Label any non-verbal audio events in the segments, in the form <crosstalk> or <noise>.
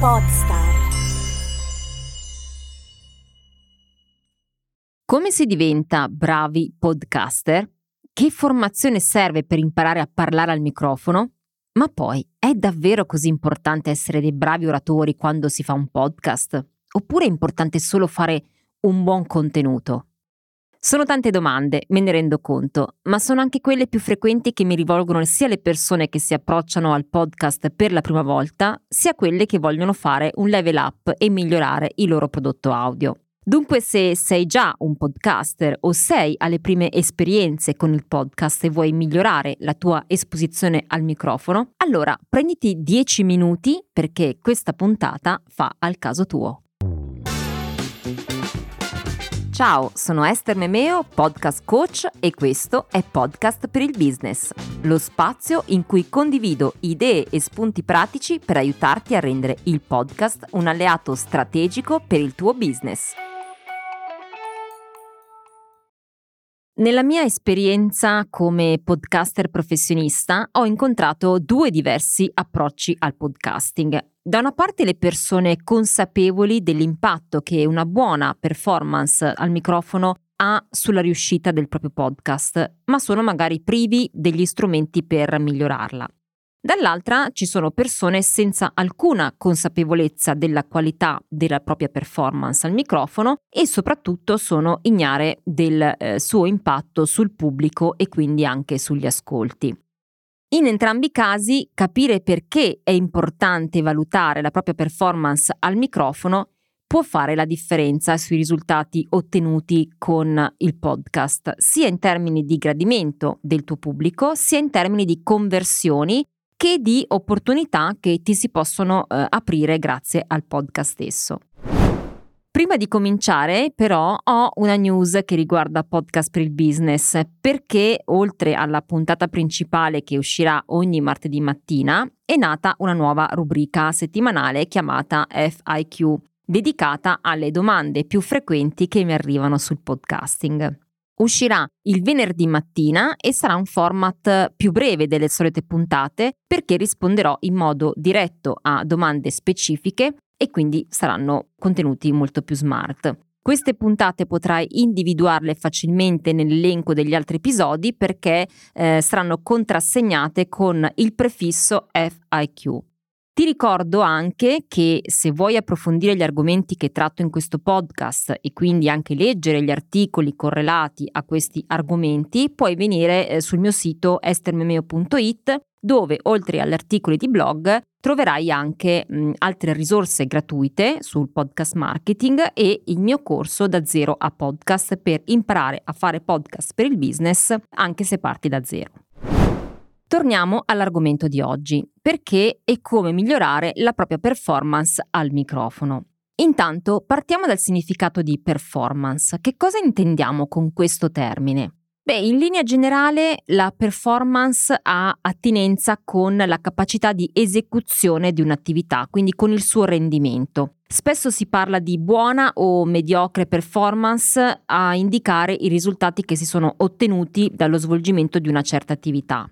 Podstar. Come si diventa bravi podcaster? Che formazione serve per imparare a parlare al microfono? Ma poi, è davvero così importante essere dei bravi oratori quando si fa un podcast? Oppure è importante solo fare un buon contenuto? Sono tante domande, me ne rendo conto, ma sono anche quelle più frequenti che mi rivolgono sia le persone che si approcciano al podcast per la prima volta, sia quelle che vogliono fare un level up e migliorare il loro prodotto audio. Dunque se sei già un podcaster o sei alle prime esperienze con il podcast e vuoi migliorare la tua esposizione al microfono, allora prenditi 10 minuti perché questa puntata fa al caso tuo. Ciao, sono Esther Memeo, podcast coach e questo è Podcast per il Business, lo spazio in cui condivido idee e spunti pratici per aiutarti a rendere il podcast un alleato strategico per il tuo business. Nella mia esperienza come podcaster professionista ho incontrato due diversi approcci al podcasting. Da una parte le persone consapevoli dell'impatto che una buona performance al microfono ha sulla riuscita del proprio podcast, ma sono magari privi degli strumenti per migliorarla. Dall'altra ci sono persone senza alcuna consapevolezza della qualità della propria performance al microfono e soprattutto sono ignare del eh, suo impatto sul pubblico e quindi anche sugli ascolti. In entrambi i casi capire perché è importante valutare la propria performance al microfono può fare la differenza sui risultati ottenuti con il podcast, sia in termini di gradimento del tuo pubblico, sia in termini di conversioni che di opportunità che ti si possono eh, aprire grazie al podcast stesso. Prima di cominciare, però, ho una news che riguarda Podcast per il Business, perché oltre alla puntata principale che uscirà ogni martedì mattina, è nata una nuova rubrica settimanale chiamata FIQ, dedicata alle domande più frequenti che mi arrivano sul podcasting uscirà il venerdì mattina e sarà un format più breve delle solite puntate perché risponderò in modo diretto a domande specifiche e quindi saranno contenuti molto più smart. Queste puntate potrai individuarle facilmente nell'elenco degli altri episodi perché eh, saranno contrassegnate con il prefisso FIQ. Ti ricordo anche che se vuoi approfondire gli argomenti che tratto in questo podcast e quindi anche leggere gli articoli correlati a questi argomenti, puoi venire eh, sul mio sito estermemeo.it dove oltre agli articoli di blog troverai anche mh, altre risorse gratuite sul podcast marketing e il mio corso da zero a podcast per imparare a fare podcast per il business anche se parti da zero. Torniamo all'argomento di oggi, perché e come migliorare la propria performance al microfono. Intanto partiamo dal significato di performance. Che cosa intendiamo con questo termine? Beh, in linea generale la performance ha attinenza con la capacità di esecuzione di un'attività, quindi con il suo rendimento. Spesso si parla di buona o mediocre performance a indicare i risultati che si sono ottenuti dallo svolgimento di una certa attività.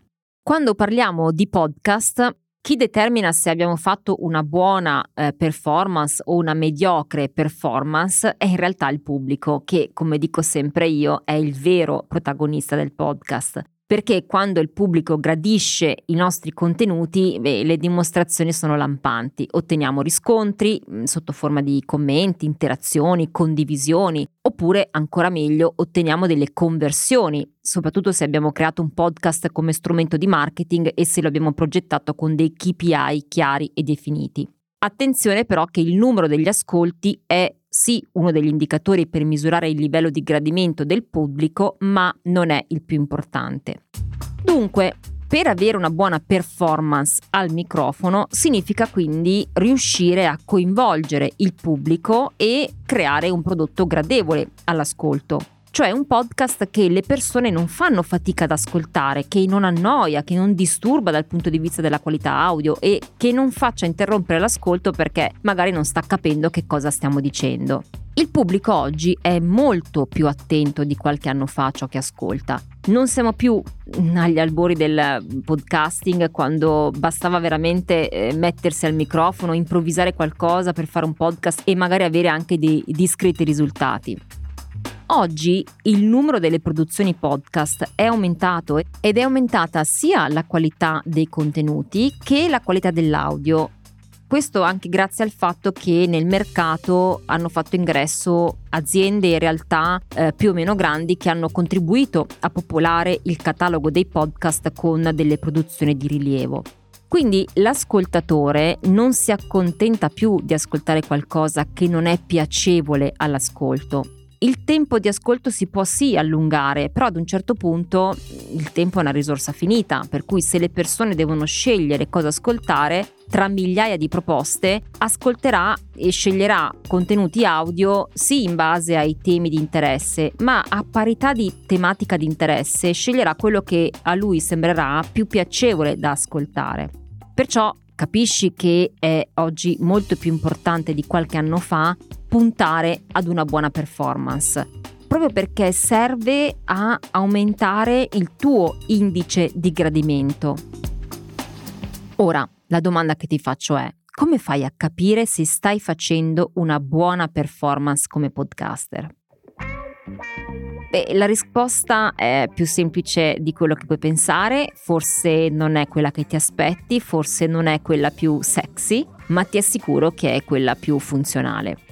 Quando parliamo di podcast, chi determina se abbiamo fatto una buona eh, performance o una mediocre performance è in realtà il pubblico, che, come dico sempre io, è il vero protagonista del podcast perché quando il pubblico gradisce i nostri contenuti, beh, le dimostrazioni sono lampanti. Otteniamo riscontri mm, sotto forma di commenti, interazioni, condivisioni, oppure ancora meglio, otteniamo delle conversioni, soprattutto se abbiamo creato un podcast come strumento di marketing e se lo abbiamo progettato con dei KPI chiari e definiti. Attenzione però che il numero degli ascolti è sì uno degli indicatori per misurare il livello di gradimento del pubblico, ma non è il più importante. Dunque, per avere una buona performance al microfono significa quindi riuscire a coinvolgere il pubblico e creare un prodotto gradevole all'ascolto cioè un podcast che le persone non fanno fatica ad ascoltare, che non annoia, che non disturba dal punto di vista della qualità audio e che non faccia interrompere l'ascolto perché magari non sta capendo che cosa stiamo dicendo. Il pubblico oggi è molto più attento di qualche anno fa a ciò che ascolta. Non siamo più agli albori del podcasting quando bastava veramente eh, mettersi al microfono, improvvisare qualcosa per fare un podcast e magari avere anche dei discreti risultati. Oggi il numero delle produzioni podcast è aumentato ed è aumentata sia la qualità dei contenuti che la qualità dell'audio questo anche grazie al fatto che nel mercato hanno fatto ingresso aziende e realtà eh, più o meno grandi che hanno contribuito a popolare il catalogo dei podcast con delle produzioni di rilievo. Quindi l'ascoltatore non si accontenta più di ascoltare qualcosa che non è piacevole all'ascolto, il tempo di ascolto si può sì allungare, però ad un certo punto il tempo è una risorsa finita, per cui se le persone devono scegliere cosa ascoltare, tra migliaia di proposte, ascolterà e sceglierà contenuti audio sì in base ai temi di interesse, ma a parità di tematica di interesse sceglierà quello che a lui sembrerà più piacevole da ascoltare. Perciò capisci che è oggi molto più importante di qualche anno fa puntare ad una buona performance proprio perché serve a aumentare il tuo indice di gradimento. Ora, la domanda che ti faccio è, come fai a capire se stai facendo una buona performance come podcaster? Beh, la risposta è più semplice di quello che puoi pensare, forse non è quella che ti aspetti, forse non è quella più sexy, ma ti assicuro che è quella più funzionale.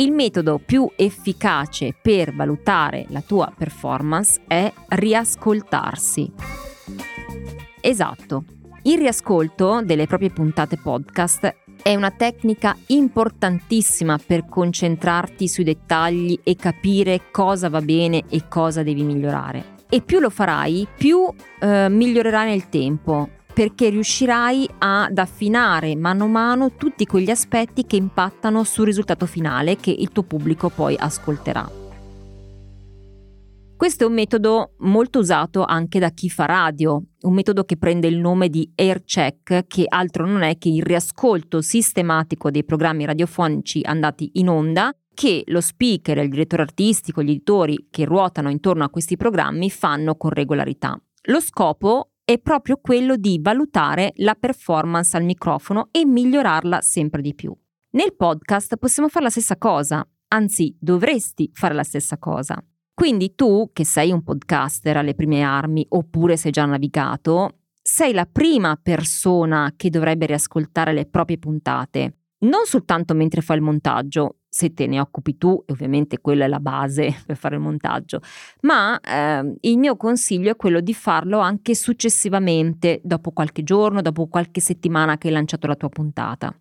Il metodo più efficace per valutare la tua performance è riascoltarsi. Esatto, il riascolto delle proprie puntate podcast è una tecnica importantissima per concentrarti sui dettagli e capire cosa va bene e cosa devi migliorare. E più lo farai, più eh, migliorerai nel tempo, perché riuscirai ad affinare mano a mano tutti quegli aspetti che impattano sul risultato finale che il tuo pubblico poi ascolterà. Questo è un metodo molto usato anche da chi fa radio, un metodo che prende il nome di air check, che altro non è che il riascolto sistematico dei programmi radiofonici andati in onda che lo speaker, il direttore artistico, gli editori che ruotano intorno a questi programmi fanno con regolarità. Lo scopo è proprio quello di valutare la performance al microfono e migliorarla sempre di più. Nel podcast possiamo fare la stessa cosa, anzi dovresti fare la stessa cosa. Quindi tu, che sei un podcaster alle prime armi oppure sei già navigato, sei la prima persona che dovrebbe riascoltare le proprie puntate, non soltanto mentre fai il montaggio, se te ne occupi tu, e ovviamente quella è la base <laughs> per fare il montaggio, ma eh, il mio consiglio è quello di farlo anche successivamente, dopo qualche giorno, dopo qualche settimana che hai lanciato la tua puntata.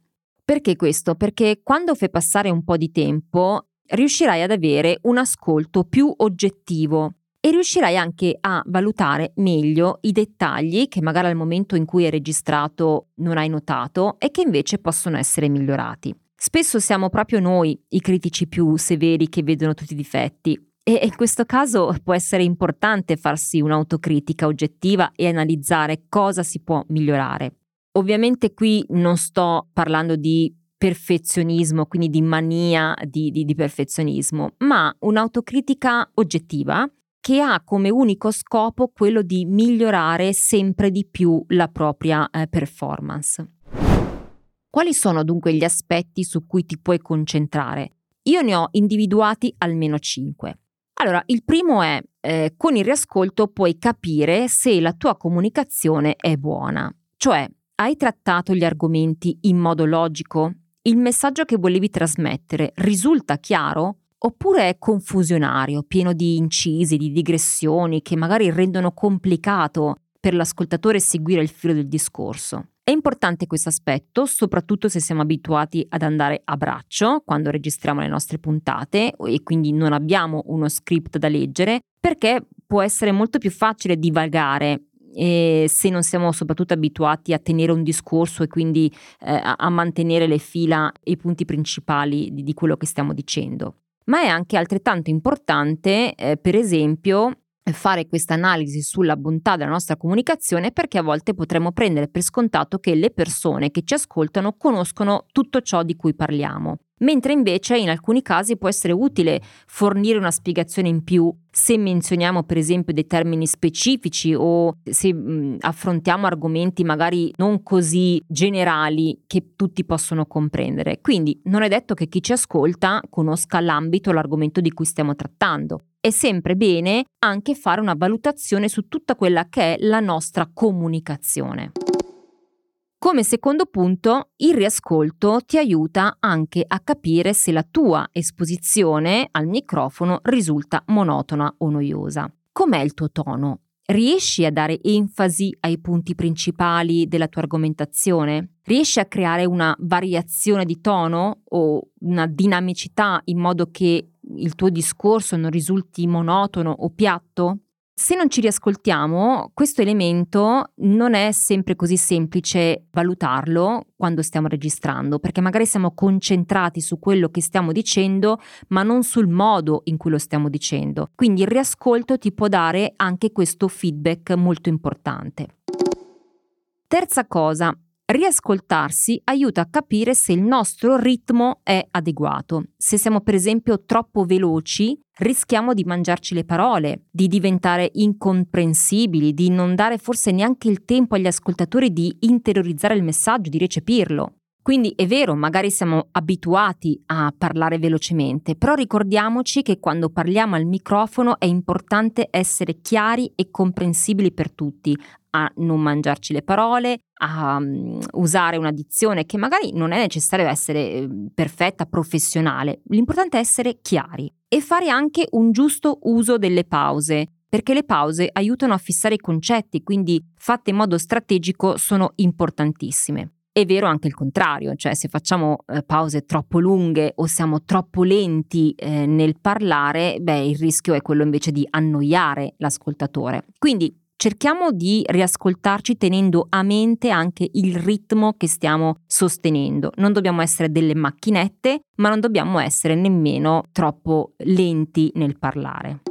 Perché questo? Perché quando fai passare un po' di tempo, riuscirai ad avere un ascolto più oggettivo e riuscirai anche a valutare meglio i dettagli che magari al momento in cui hai registrato non hai notato e che invece possono essere migliorati. Spesso siamo proprio noi i critici più severi che vedono tutti i difetti e in questo caso può essere importante farsi un'autocritica oggettiva e analizzare cosa si può migliorare. Ovviamente qui non sto parlando di perfezionismo, quindi di mania di, di, di perfezionismo, ma un'autocritica oggettiva che ha come unico scopo quello di migliorare sempre di più la propria eh, performance. Quali sono dunque gli aspetti su cui ti puoi concentrare? Io ne ho individuati almeno 5. Allora, il primo è eh, con il riascolto puoi capire se la tua comunicazione è buona, cioè hai trattato gli argomenti in modo logico, il messaggio che volevi trasmettere risulta chiaro oppure è confusionario, pieno di incisi, di digressioni che magari rendono complicato per l'ascoltatore seguire il filo del discorso. È importante questo aspetto, soprattutto se siamo abituati ad andare a braccio quando registriamo le nostre puntate e quindi non abbiamo uno script da leggere, perché può essere molto più facile divagare e se non siamo soprattutto abituati a tenere un discorso e quindi eh, a, a, mantenere le fila e i punti principali di, di, quello che stiamo dicendo. Ma è anche altrettanto importante, eh, per esempio, fare questa analisi sulla bontà della nostra comunicazione perché a volte potremmo prendere per scontato che le persone che ci ascoltano conoscono tutto ciò di cui parliamo. Mentre invece in alcuni casi può essere utile fornire una spiegazione in più se menzioniamo per esempio dei termini specifici o se mh, affrontiamo argomenti magari non così generali che tutti possono comprendere. Quindi non è detto che chi ci ascolta conosca l'ambito o l'argomento di cui stiamo trattando. È sempre bene anche fare una valutazione su tutta quella che è la nostra comunicazione. Come secondo punto, il riascolto ti aiuta anche a capire se la tua esposizione al microfono risulta monotona o noiosa. Com'è il tuo tono? Riesci a dare enfasi ai punti principali della tua argomentazione? Riesci a creare una variazione di tono o una dinamicità in modo che il tuo discorso non risulti monotono o piatto? Se non ci riascoltiamo, questo elemento non è sempre così semplice valutarlo quando stiamo registrando, perché magari siamo concentrati su quello che stiamo dicendo, ma non sul modo in cui lo stiamo dicendo. Quindi il riascolto ti può dare anche questo feedback molto importante. Terza cosa, Riascoltarsi aiuta a capire se il nostro ritmo è adeguato. Se siamo per esempio troppo veloci, rischiamo di mangiarci le parole, di diventare incomprensibili, di non dare forse neanche il tempo agli ascoltatori di interiorizzare il messaggio, di recepirlo. Quindi è vero, magari siamo abituati a parlare velocemente, però ricordiamoci che quando parliamo al microfono è importante essere chiari e comprensibili per tutti, a non mangiarci le parole, a um, usare una dizione che magari non è necessario essere ehm, perfetta, professionale. L'importante è essere chiari e fare anche un giusto uso delle pause, perché le pause aiutano a fissare i concetti, quindi fatte in modo strategico sono importantissime. È vero anche il contrario, cioè se facciamo eh, pause troppo lunghe o siamo troppo lenti eh, nel parlare, beh, il rischio è quello invece di annoiare l'ascoltatore. Quindi cerchiamo di riascoltarci tenendo a mente anche il ritmo che stiamo sostenendo. Non dobbiamo essere delle macchinette, ma non dobbiamo essere nemmeno troppo lenti nel parlare.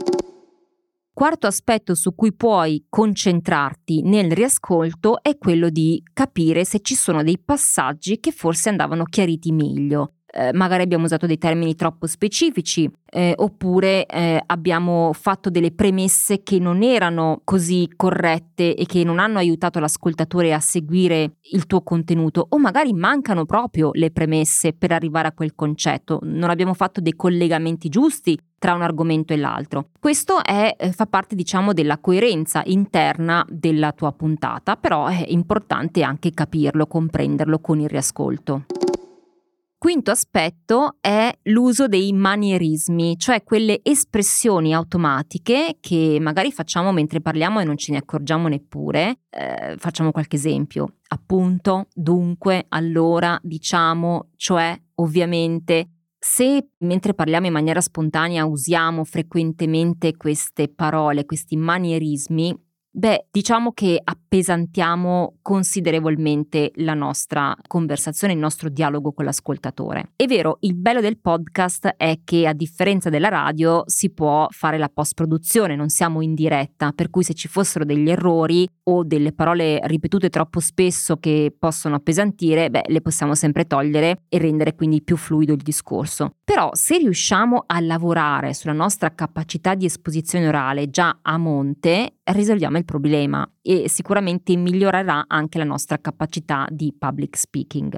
Quarto aspetto su cui puoi concentrarti nel riascolto è quello di capire se ci sono dei passaggi che forse andavano chiariti meglio. Eh, magari abbiamo usato dei termini troppo specifici eh, oppure eh, abbiamo fatto delle premesse che non erano così corrette e che non hanno aiutato l'ascoltatore a seguire il tuo contenuto o magari mancano proprio le premesse per arrivare a quel concetto, non abbiamo fatto dei collegamenti giusti tra un argomento e l'altro. Questo è, eh, fa parte diciamo della coerenza interna della tua puntata, però è importante anche capirlo, comprenderlo con il riascolto. Quinto aspetto è l'uso dei manierismi, cioè quelle espressioni automatiche che magari facciamo mentre parliamo e non ce ne accorgiamo neppure. Eh, facciamo qualche esempio. Appunto, dunque, allora, diciamo, cioè, ovviamente. Se mentre parliamo in maniera spontanea usiamo frequentemente queste parole, questi manierismi, Beh, diciamo che appesantiamo considerevolmente la nostra conversazione, il nostro dialogo con l'ascoltatore. È vero, il bello del podcast è che a differenza della radio si può fare la post-produzione, non siamo in diretta, per cui se ci fossero degli errori o delle parole ripetute troppo spesso che possono appesantire, beh, le possiamo sempre togliere e rendere quindi più fluido il discorso. Però se riusciamo a lavorare sulla nostra capacità di esposizione orale già a monte, risolviamo il problema e sicuramente migliorerà anche la nostra capacità di public speaking.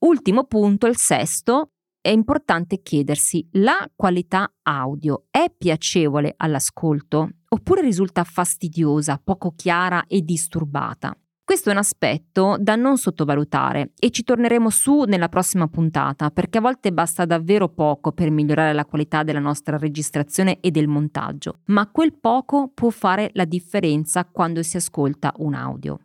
Ultimo punto, il sesto, è importante chiedersi la qualità audio è piacevole all'ascolto oppure risulta fastidiosa, poco chiara e disturbata. Questo è un aspetto da non sottovalutare e ci torneremo su nella prossima puntata perché a volte basta davvero poco per migliorare la qualità della nostra registrazione e del montaggio, ma quel poco può fare la differenza quando si ascolta un audio.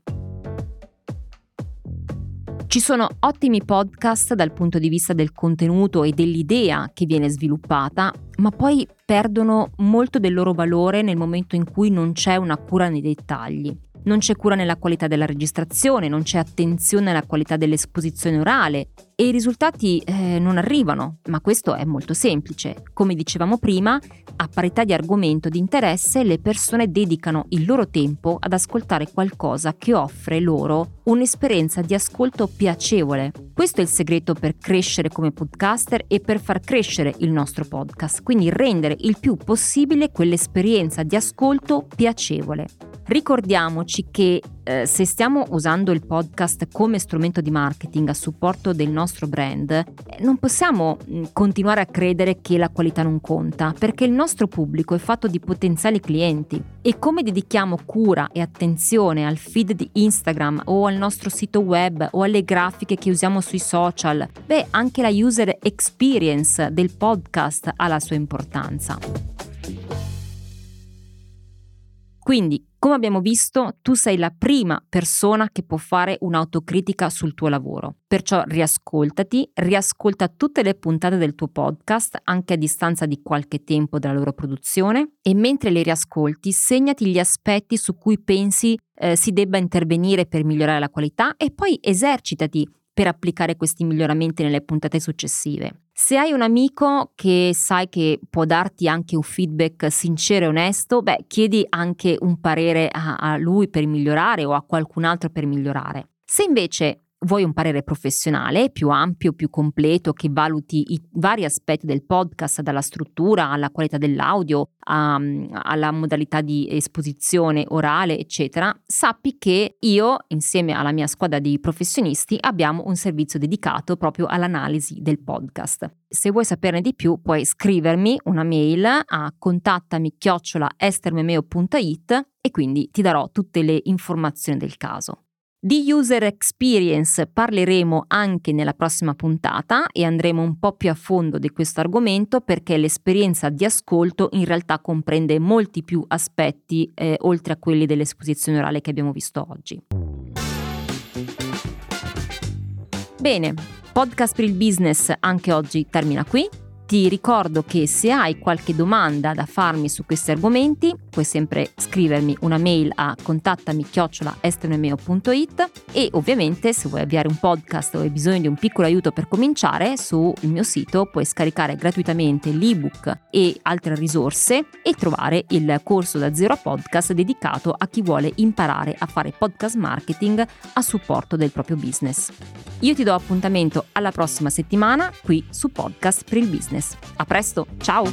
Ci sono ottimi podcast dal punto di vista del contenuto e dell'idea che viene sviluppata, ma poi perdono molto del loro valore nel momento in cui non c'è una cura nei dettagli. Non c'è cura nella qualità della registrazione, non c'è attenzione alla qualità dell'esposizione orale e i risultati eh, non arrivano, ma questo è molto semplice. Come dicevamo prima, a parità di argomento di interesse le persone dedicano il loro tempo ad ascoltare qualcosa che offre loro un'esperienza di ascolto piacevole. Questo è il segreto per crescere come podcaster e per far crescere il nostro podcast, quindi rendere il più possibile quell'esperienza di ascolto piacevole. Ricordiamoci che eh, se stiamo usando il podcast come strumento di marketing a supporto del nostro brand, eh, non possiamo mm, continuare a credere che la qualità non conta, perché il nostro pubblico è fatto di potenziali clienti e come dedichiamo cura e attenzione al feed di Instagram o al nostro sito web o alle grafiche che usiamo sui social, beh, anche la user experience del podcast ha la sua importanza. Quindi, come abbiamo visto, tu sei la prima persona che può fare un'autocritica sul tuo lavoro. Perciò riascoltati, riascolta tutte le puntate del tuo podcast, anche a distanza di qualche tempo dalla loro produzione, e mentre le riascolti, segnati gli aspetti su cui pensi eh, si debba intervenire per migliorare la qualità e poi esercitati per applicare questi miglioramenti nelle puntate successive. Se hai un amico che sai che può darti anche un feedback sincero e onesto, beh, chiedi anche un parere a, a lui per migliorare o a qualcun altro per migliorare. Se invece Vuoi un parere professionale più ampio, più completo, che valuti i vari aspetti del podcast, dalla struttura alla qualità dell'audio, a, alla modalità di esposizione orale, eccetera? Sappi che io, insieme alla mia squadra di professionisti, abbiamo un servizio dedicato proprio all'analisi del podcast. Se vuoi saperne di più, puoi scrivermi una mail a contattami estermemeo.it e quindi ti darò tutte le informazioni del caso. Di user experience parleremo anche nella prossima puntata e andremo un po' più a fondo di questo argomento perché l'esperienza di ascolto in realtà comprende molti più aspetti eh, oltre a quelli dell'esposizione orale che abbiamo visto oggi. Bene, podcast per il business anche oggi termina qui. Ti ricordo che se hai qualche domanda da farmi su questi argomenti, puoi sempre scrivermi una mail a contattami chiocciolaestrenemeo.it e ovviamente se vuoi avviare un podcast o hai bisogno di un piccolo aiuto per cominciare, sul mio sito puoi scaricare gratuitamente l'ebook e altre risorse e trovare il corso da zero a podcast dedicato a chi vuole imparare a fare podcast marketing a supporto del proprio business. Io ti do appuntamento alla prossima settimana qui su Podcast per il Business. A presto, ciao!